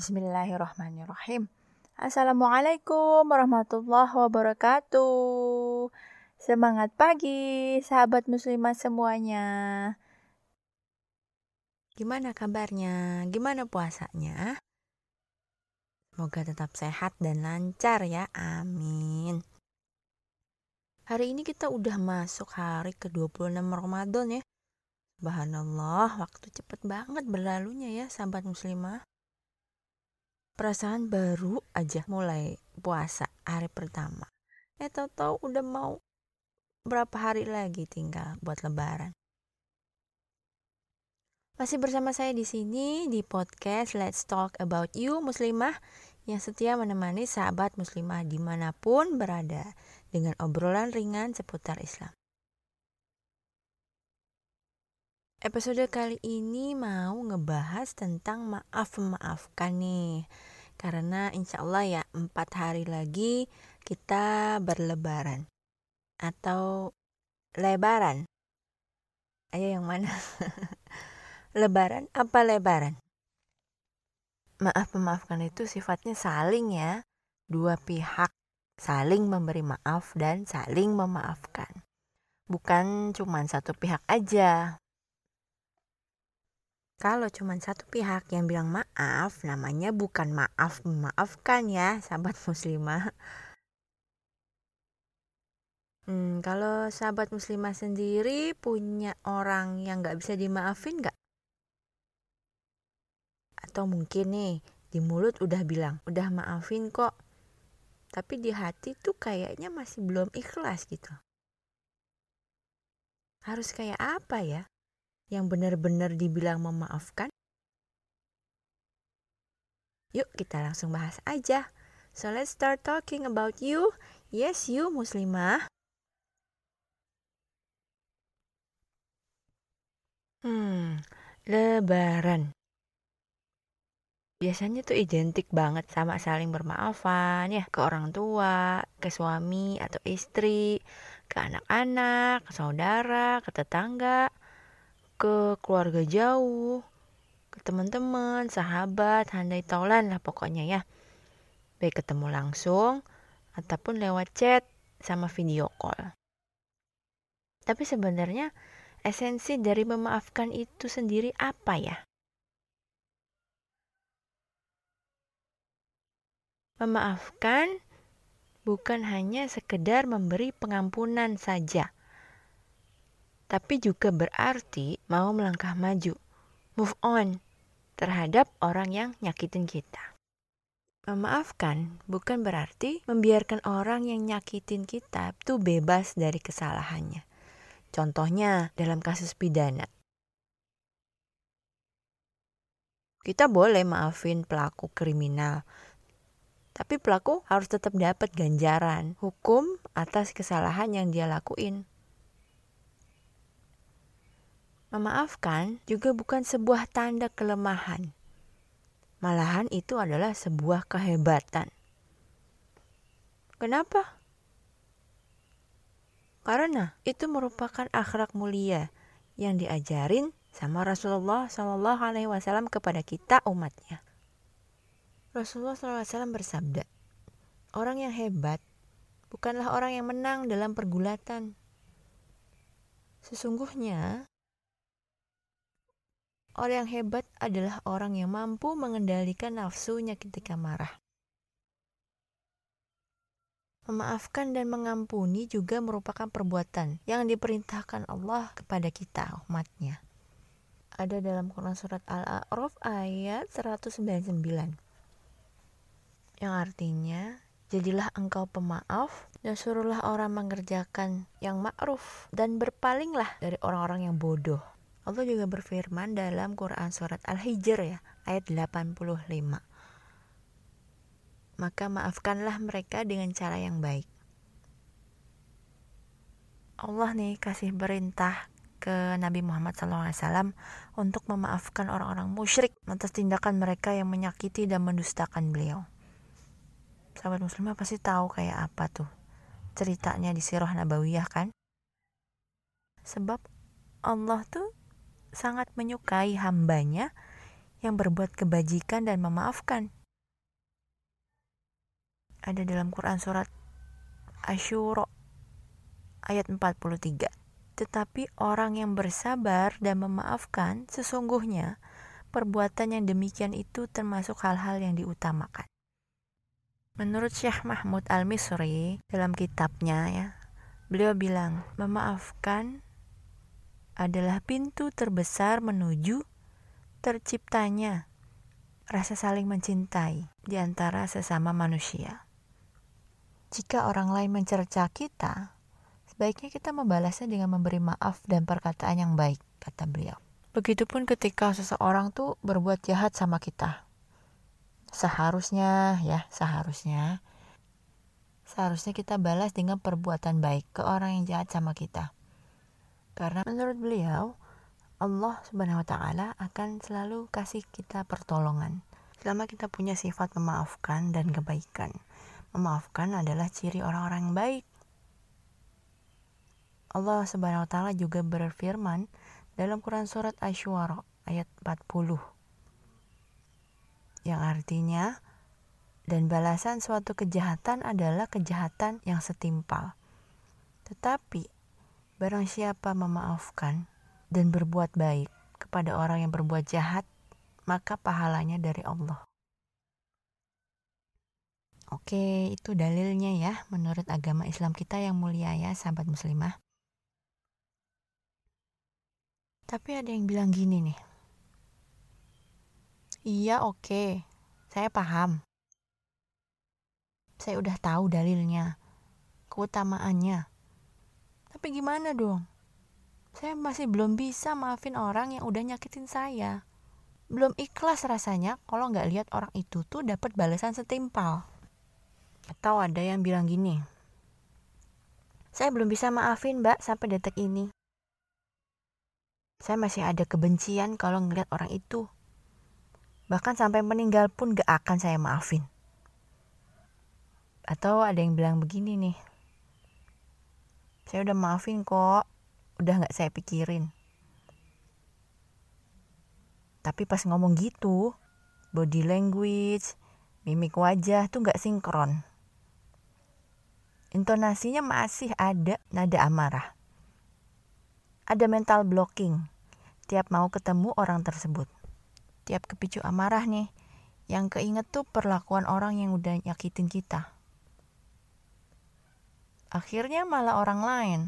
Bismillahirrahmanirrahim. Assalamualaikum warahmatullahi wabarakatuh. Semangat pagi, sahabat muslimah semuanya. Gimana kabarnya? Gimana puasanya? Semoga tetap sehat dan lancar ya. Amin. Hari ini kita udah masuk hari ke-26 Ramadan ya. Subhanallah, waktu cepet banget berlalunya ya sahabat muslimah. Perasaan baru aja mulai puasa hari pertama. Eh tahu-tahu udah mau berapa hari lagi tinggal buat lebaran. Masih bersama saya di sini di podcast Let's Talk About You Muslimah yang setia menemani sahabat muslimah di mana pun berada dengan obrolan ringan seputar Islam. Episode kali ini mau ngebahas tentang maaf memaafkan nih. Karena insya Allah ya empat hari lagi kita berlebaran. Atau lebaran. Ayo yang mana? lebaran apa lebaran? Maaf memaafkan itu sifatnya saling ya. Dua pihak saling memberi maaf dan saling memaafkan. Bukan cuma satu pihak aja, kalau cuma satu pihak yang bilang maaf, namanya bukan maaf memaafkan ya, sahabat muslimah. Hmm, kalau sahabat muslimah sendiri punya orang yang gak bisa dimaafin gak? Atau mungkin nih, di mulut udah bilang, udah maafin kok. Tapi di hati tuh kayaknya masih belum ikhlas gitu. Harus kayak apa ya? Yang benar-benar dibilang memaafkan? Yuk kita langsung bahas aja. So let's start talking about you. Yes, you muslimah. Hmm, lebaran. Biasanya tuh identik banget sama saling bermaafan ya ke orang tua, ke suami atau istri, ke anak-anak, ke saudara, ke tetangga, ke keluarga jauh, ke teman-teman, sahabat, handai taulan lah pokoknya ya. Baik ketemu langsung ataupun lewat chat sama video call. Tapi sebenarnya esensi dari memaafkan itu sendiri apa ya? Memaafkan bukan hanya sekedar memberi pengampunan saja tapi juga berarti mau melangkah maju, move on terhadap orang yang nyakitin kita. Memaafkan bukan berarti membiarkan orang yang nyakitin kita itu bebas dari kesalahannya. Contohnya dalam kasus pidana. Kita boleh maafin pelaku kriminal, tapi pelaku harus tetap dapat ganjaran hukum atas kesalahan yang dia lakuin. Memaafkan juga bukan sebuah tanda kelemahan. Malahan itu adalah sebuah kehebatan. Kenapa? Karena itu merupakan akhlak mulia yang diajarin sama Rasulullah Shallallahu Alaihi Wasallam kepada kita umatnya. Rasulullah SAW bersabda, orang yang hebat bukanlah orang yang menang dalam pergulatan. Sesungguhnya Orang yang hebat adalah orang yang mampu mengendalikan nafsunya ketika marah. Memaafkan dan mengampuni juga merupakan perbuatan yang diperintahkan Allah kepada kita umatnya. Ada dalam Quran Surat Al-A'raf ayat 199. Yang artinya, jadilah engkau pemaaf dan suruhlah orang mengerjakan yang ma'ruf dan berpalinglah dari orang-orang yang bodoh. Allah juga berfirman dalam Quran surat Al-Hijr ya, ayat 85. Maka maafkanlah mereka dengan cara yang baik. Allah nih kasih perintah ke Nabi Muhammad SAW untuk memaafkan orang-orang musyrik atas tindakan mereka yang menyakiti dan mendustakan beliau. Sahabat muslimah pasti tahu kayak apa tuh ceritanya di Sirah Nabawiyah kan? Sebab Allah tuh sangat menyukai hambanya yang berbuat kebajikan dan memaafkan. Ada dalam Quran surat Asyuro ayat 43. Tetapi orang yang bersabar dan memaafkan sesungguhnya perbuatan yang demikian itu termasuk hal-hal yang diutamakan. Menurut Syekh Mahmud Al-Misri dalam kitabnya ya, beliau bilang, memaafkan adalah pintu terbesar menuju terciptanya rasa saling mencintai di antara sesama manusia. Jika orang lain mencerca kita, sebaiknya kita membalasnya dengan memberi maaf dan perkataan yang baik, kata beliau. Begitupun ketika seseorang tuh berbuat jahat sama kita. Seharusnya ya, seharusnya seharusnya kita balas dengan perbuatan baik ke orang yang jahat sama kita. Karena menurut beliau, Allah Subhanahu wa taala akan selalu kasih kita pertolongan selama kita punya sifat memaafkan dan kebaikan. Memaafkan adalah ciri orang-orang baik. Allah Subhanahu wa taala juga berfirman dalam Quran surat Asy-Syu'ara ayat 40 yang artinya dan balasan suatu kejahatan adalah kejahatan yang setimpal. Tetapi barang siapa memaafkan dan berbuat baik kepada orang yang berbuat jahat, maka pahalanya dari Allah. Oke, itu dalilnya ya menurut agama Islam kita yang mulia ya, sahabat muslimah. Tapi ada yang bilang gini nih. Iya, oke. Saya paham. Saya udah tahu dalilnya, keutamaannya. Tapi gimana dong? Saya masih belum bisa maafin orang yang udah nyakitin saya. Belum ikhlas rasanya kalau nggak lihat orang itu tuh dapat balasan setimpal. Atau ada yang bilang gini, saya belum bisa maafin mbak sampai detik ini. Saya masih ada kebencian kalau ngeliat orang itu. Bahkan sampai meninggal pun gak akan saya maafin. Atau ada yang bilang begini nih, saya udah maafin kok, udah gak saya pikirin. Tapi pas ngomong gitu, body language, mimik wajah tuh gak sinkron. Intonasinya masih ada nada amarah. Ada mental blocking tiap mau ketemu orang tersebut. Tiap kepicu amarah nih, yang keinget tuh perlakuan orang yang udah nyakitin kita. Akhirnya malah orang lain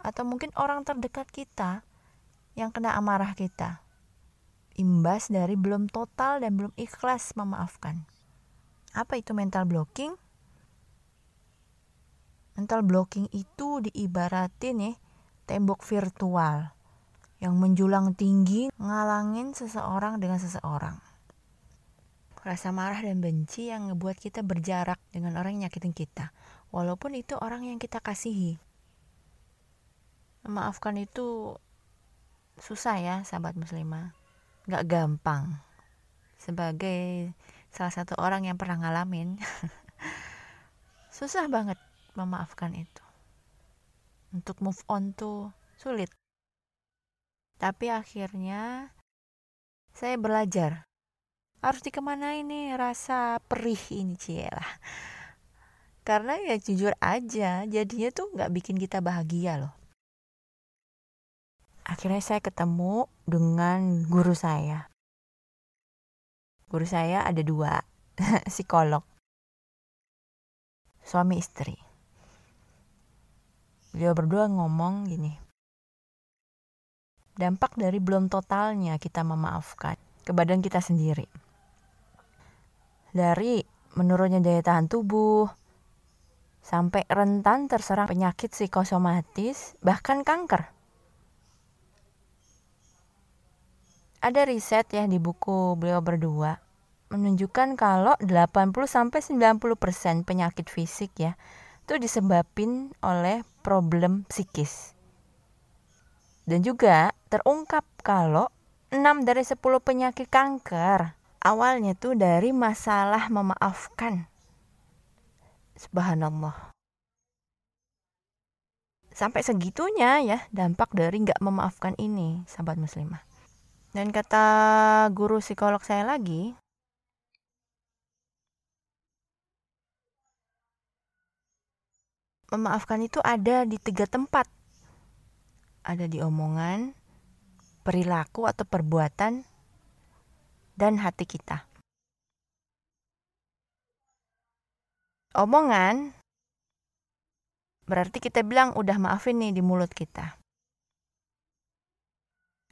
atau mungkin orang terdekat kita yang kena amarah kita. Imbas dari belum total dan belum ikhlas memaafkan. Apa itu mental blocking? Mental blocking itu diibaratin ya tembok virtual yang menjulang tinggi ngalangin seseorang dengan seseorang. Rasa marah dan benci yang ngebuat kita berjarak dengan orang yang nyakitin kita, walaupun itu orang yang kita kasihi. Memaafkan itu susah ya sahabat muslimah. Gak gampang. Sebagai salah satu orang yang pernah ngalamin. susah banget memaafkan itu. Untuk move on tuh sulit. Tapi akhirnya saya belajar. Harus dikemana ini rasa perih ini cielah. Karena ya jujur aja jadinya tuh nggak bikin kita bahagia loh akhirnya saya ketemu dengan guru saya. Guru saya ada dua, psikolog. Suami istri. Beliau berdua ngomong gini. Dampak dari belum totalnya kita memaafkan ke badan kita sendiri. Dari menurunnya daya tahan tubuh, sampai rentan terserang penyakit psikosomatis, bahkan kanker. Ada riset ya di buku beliau berdua menunjukkan kalau 80 sampai 90% penyakit fisik ya itu disebabkan oleh problem psikis. Dan juga terungkap kalau 6 dari 10 penyakit kanker awalnya tuh dari masalah memaafkan. Subhanallah. Sampai segitunya ya dampak dari nggak memaafkan ini, sahabat muslimah. Dan kata guru psikolog saya lagi, memaafkan itu ada di tiga tempat. Ada di omongan, perilaku atau perbuatan, dan hati kita. Omongan berarti kita bilang udah maafin nih di mulut kita.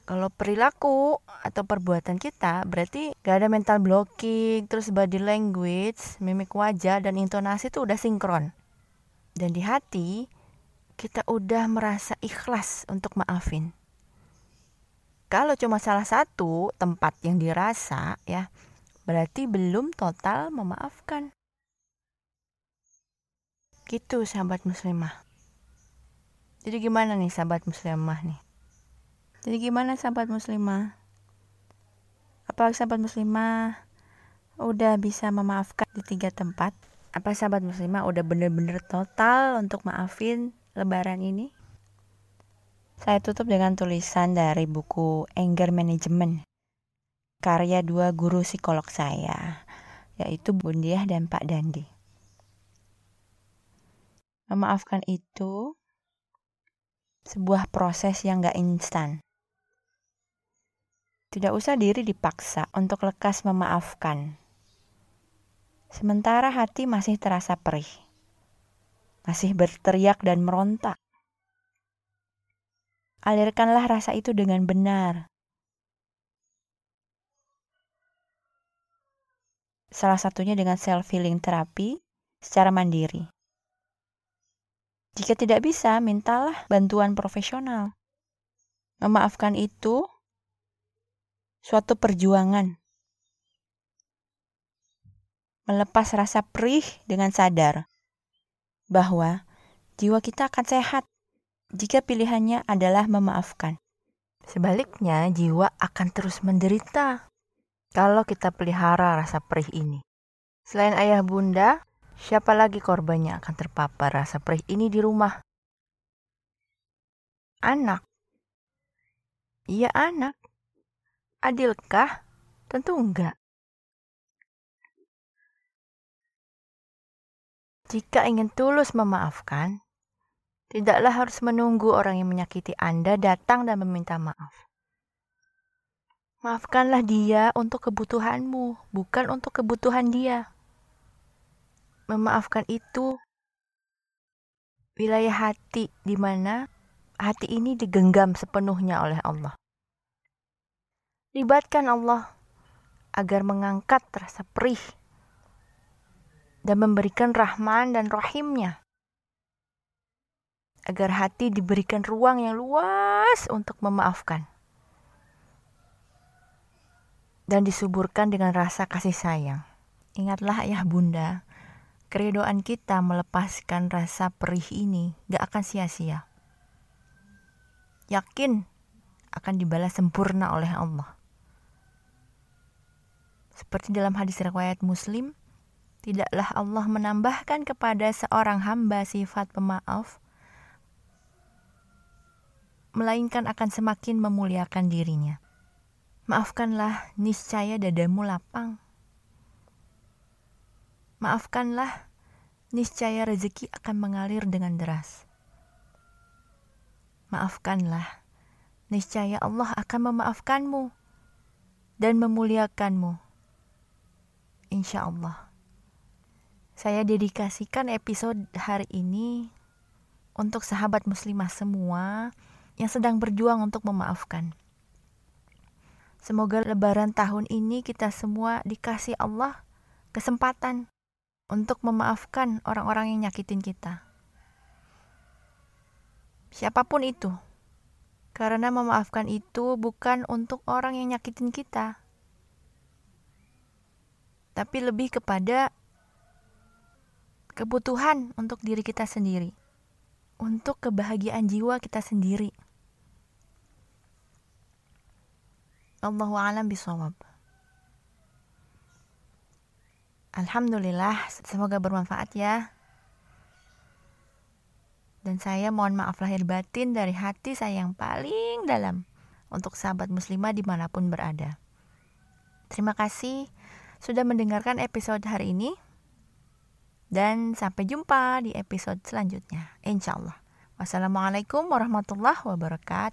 Kalau perilaku atau perbuatan kita berarti gak ada mental blocking, terus body language, mimik wajah, dan intonasi itu udah sinkron. Dan di hati kita udah merasa ikhlas untuk maafin. Kalau cuma salah satu tempat yang dirasa ya, berarti belum total memaafkan. Gitu sahabat muslimah. Jadi gimana nih sahabat muslimah nih? Jadi gimana sahabat muslimah? Apa sahabat muslimah udah bisa memaafkan di tiga tempat? Apa sahabat muslimah udah bener-bener total untuk maafin lebaran ini? Saya tutup dengan tulisan dari buku Anger Management karya dua guru psikolog saya, yaitu Bundiah dan Pak Dandi. Memaafkan itu sebuah proses yang gak instan. Tidak usah diri dipaksa untuk lekas memaafkan. Sementara hati masih terasa perih. Masih berteriak dan merontak. Alirkanlah rasa itu dengan benar. Salah satunya dengan self-healing terapi secara mandiri. Jika tidak bisa, mintalah bantuan profesional. Memaafkan itu suatu perjuangan. Melepas rasa perih dengan sadar bahwa jiwa kita akan sehat jika pilihannya adalah memaafkan. Sebaliknya, jiwa akan terus menderita kalau kita pelihara rasa perih ini. Selain ayah bunda, siapa lagi korbannya akan terpapar rasa perih ini di rumah? Anak. Iya anak. Adilkah? Tentu enggak. Jika ingin tulus memaafkan, tidaklah harus menunggu orang yang menyakiti Anda datang dan meminta maaf. Maafkanlah dia untuk kebutuhanmu, bukan untuk kebutuhan dia. Memaafkan itu wilayah hati di mana hati ini digenggam sepenuhnya oleh Allah. Libatkan Allah agar mengangkat rasa perih dan memberikan rahman dan rahimnya. Agar hati diberikan ruang yang luas untuk memaafkan. Dan disuburkan dengan rasa kasih sayang. Ingatlah ayah bunda, keridoan kita melepaskan rasa perih ini gak akan sia-sia. Yakin akan dibalas sempurna oleh Allah. Seperti dalam hadis riwayat Muslim, tidaklah Allah menambahkan kepada seorang hamba sifat pemaaf, melainkan akan semakin memuliakan dirinya. Maafkanlah, niscaya dadamu lapang. Maafkanlah, niscaya rezeki akan mengalir dengan deras. Maafkanlah, niscaya Allah akan memaafkanmu dan memuliakanmu insya Allah. Saya dedikasikan episode hari ini untuk sahabat muslimah semua yang sedang berjuang untuk memaafkan. Semoga lebaran tahun ini kita semua dikasih Allah kesempatan untuk memaafkan orang-orang yang nyakitin kita. Siapa pun itu. Karena memaafkan itu bukan untuk orang yang nyakitin kita, tapi lebih kepada kebutuhan untuk diri kita sendiri, untuk kebahagiaan jiwa kita sendiri. Allahu a'lam bisawab. Alhamdulillah, semoga bermanfaat ya. Dan saya mohon maaf lahir batin dari hati saya yang paling dalam. untuk sahabat muslimah di mana pun berada. Terima kasih sudah mendengarkan episode hari ini. Dan sampai jumpa di episode selanjutnya. Insya Allah. Wassalamualaikum warahmatullahi wabarakatuh.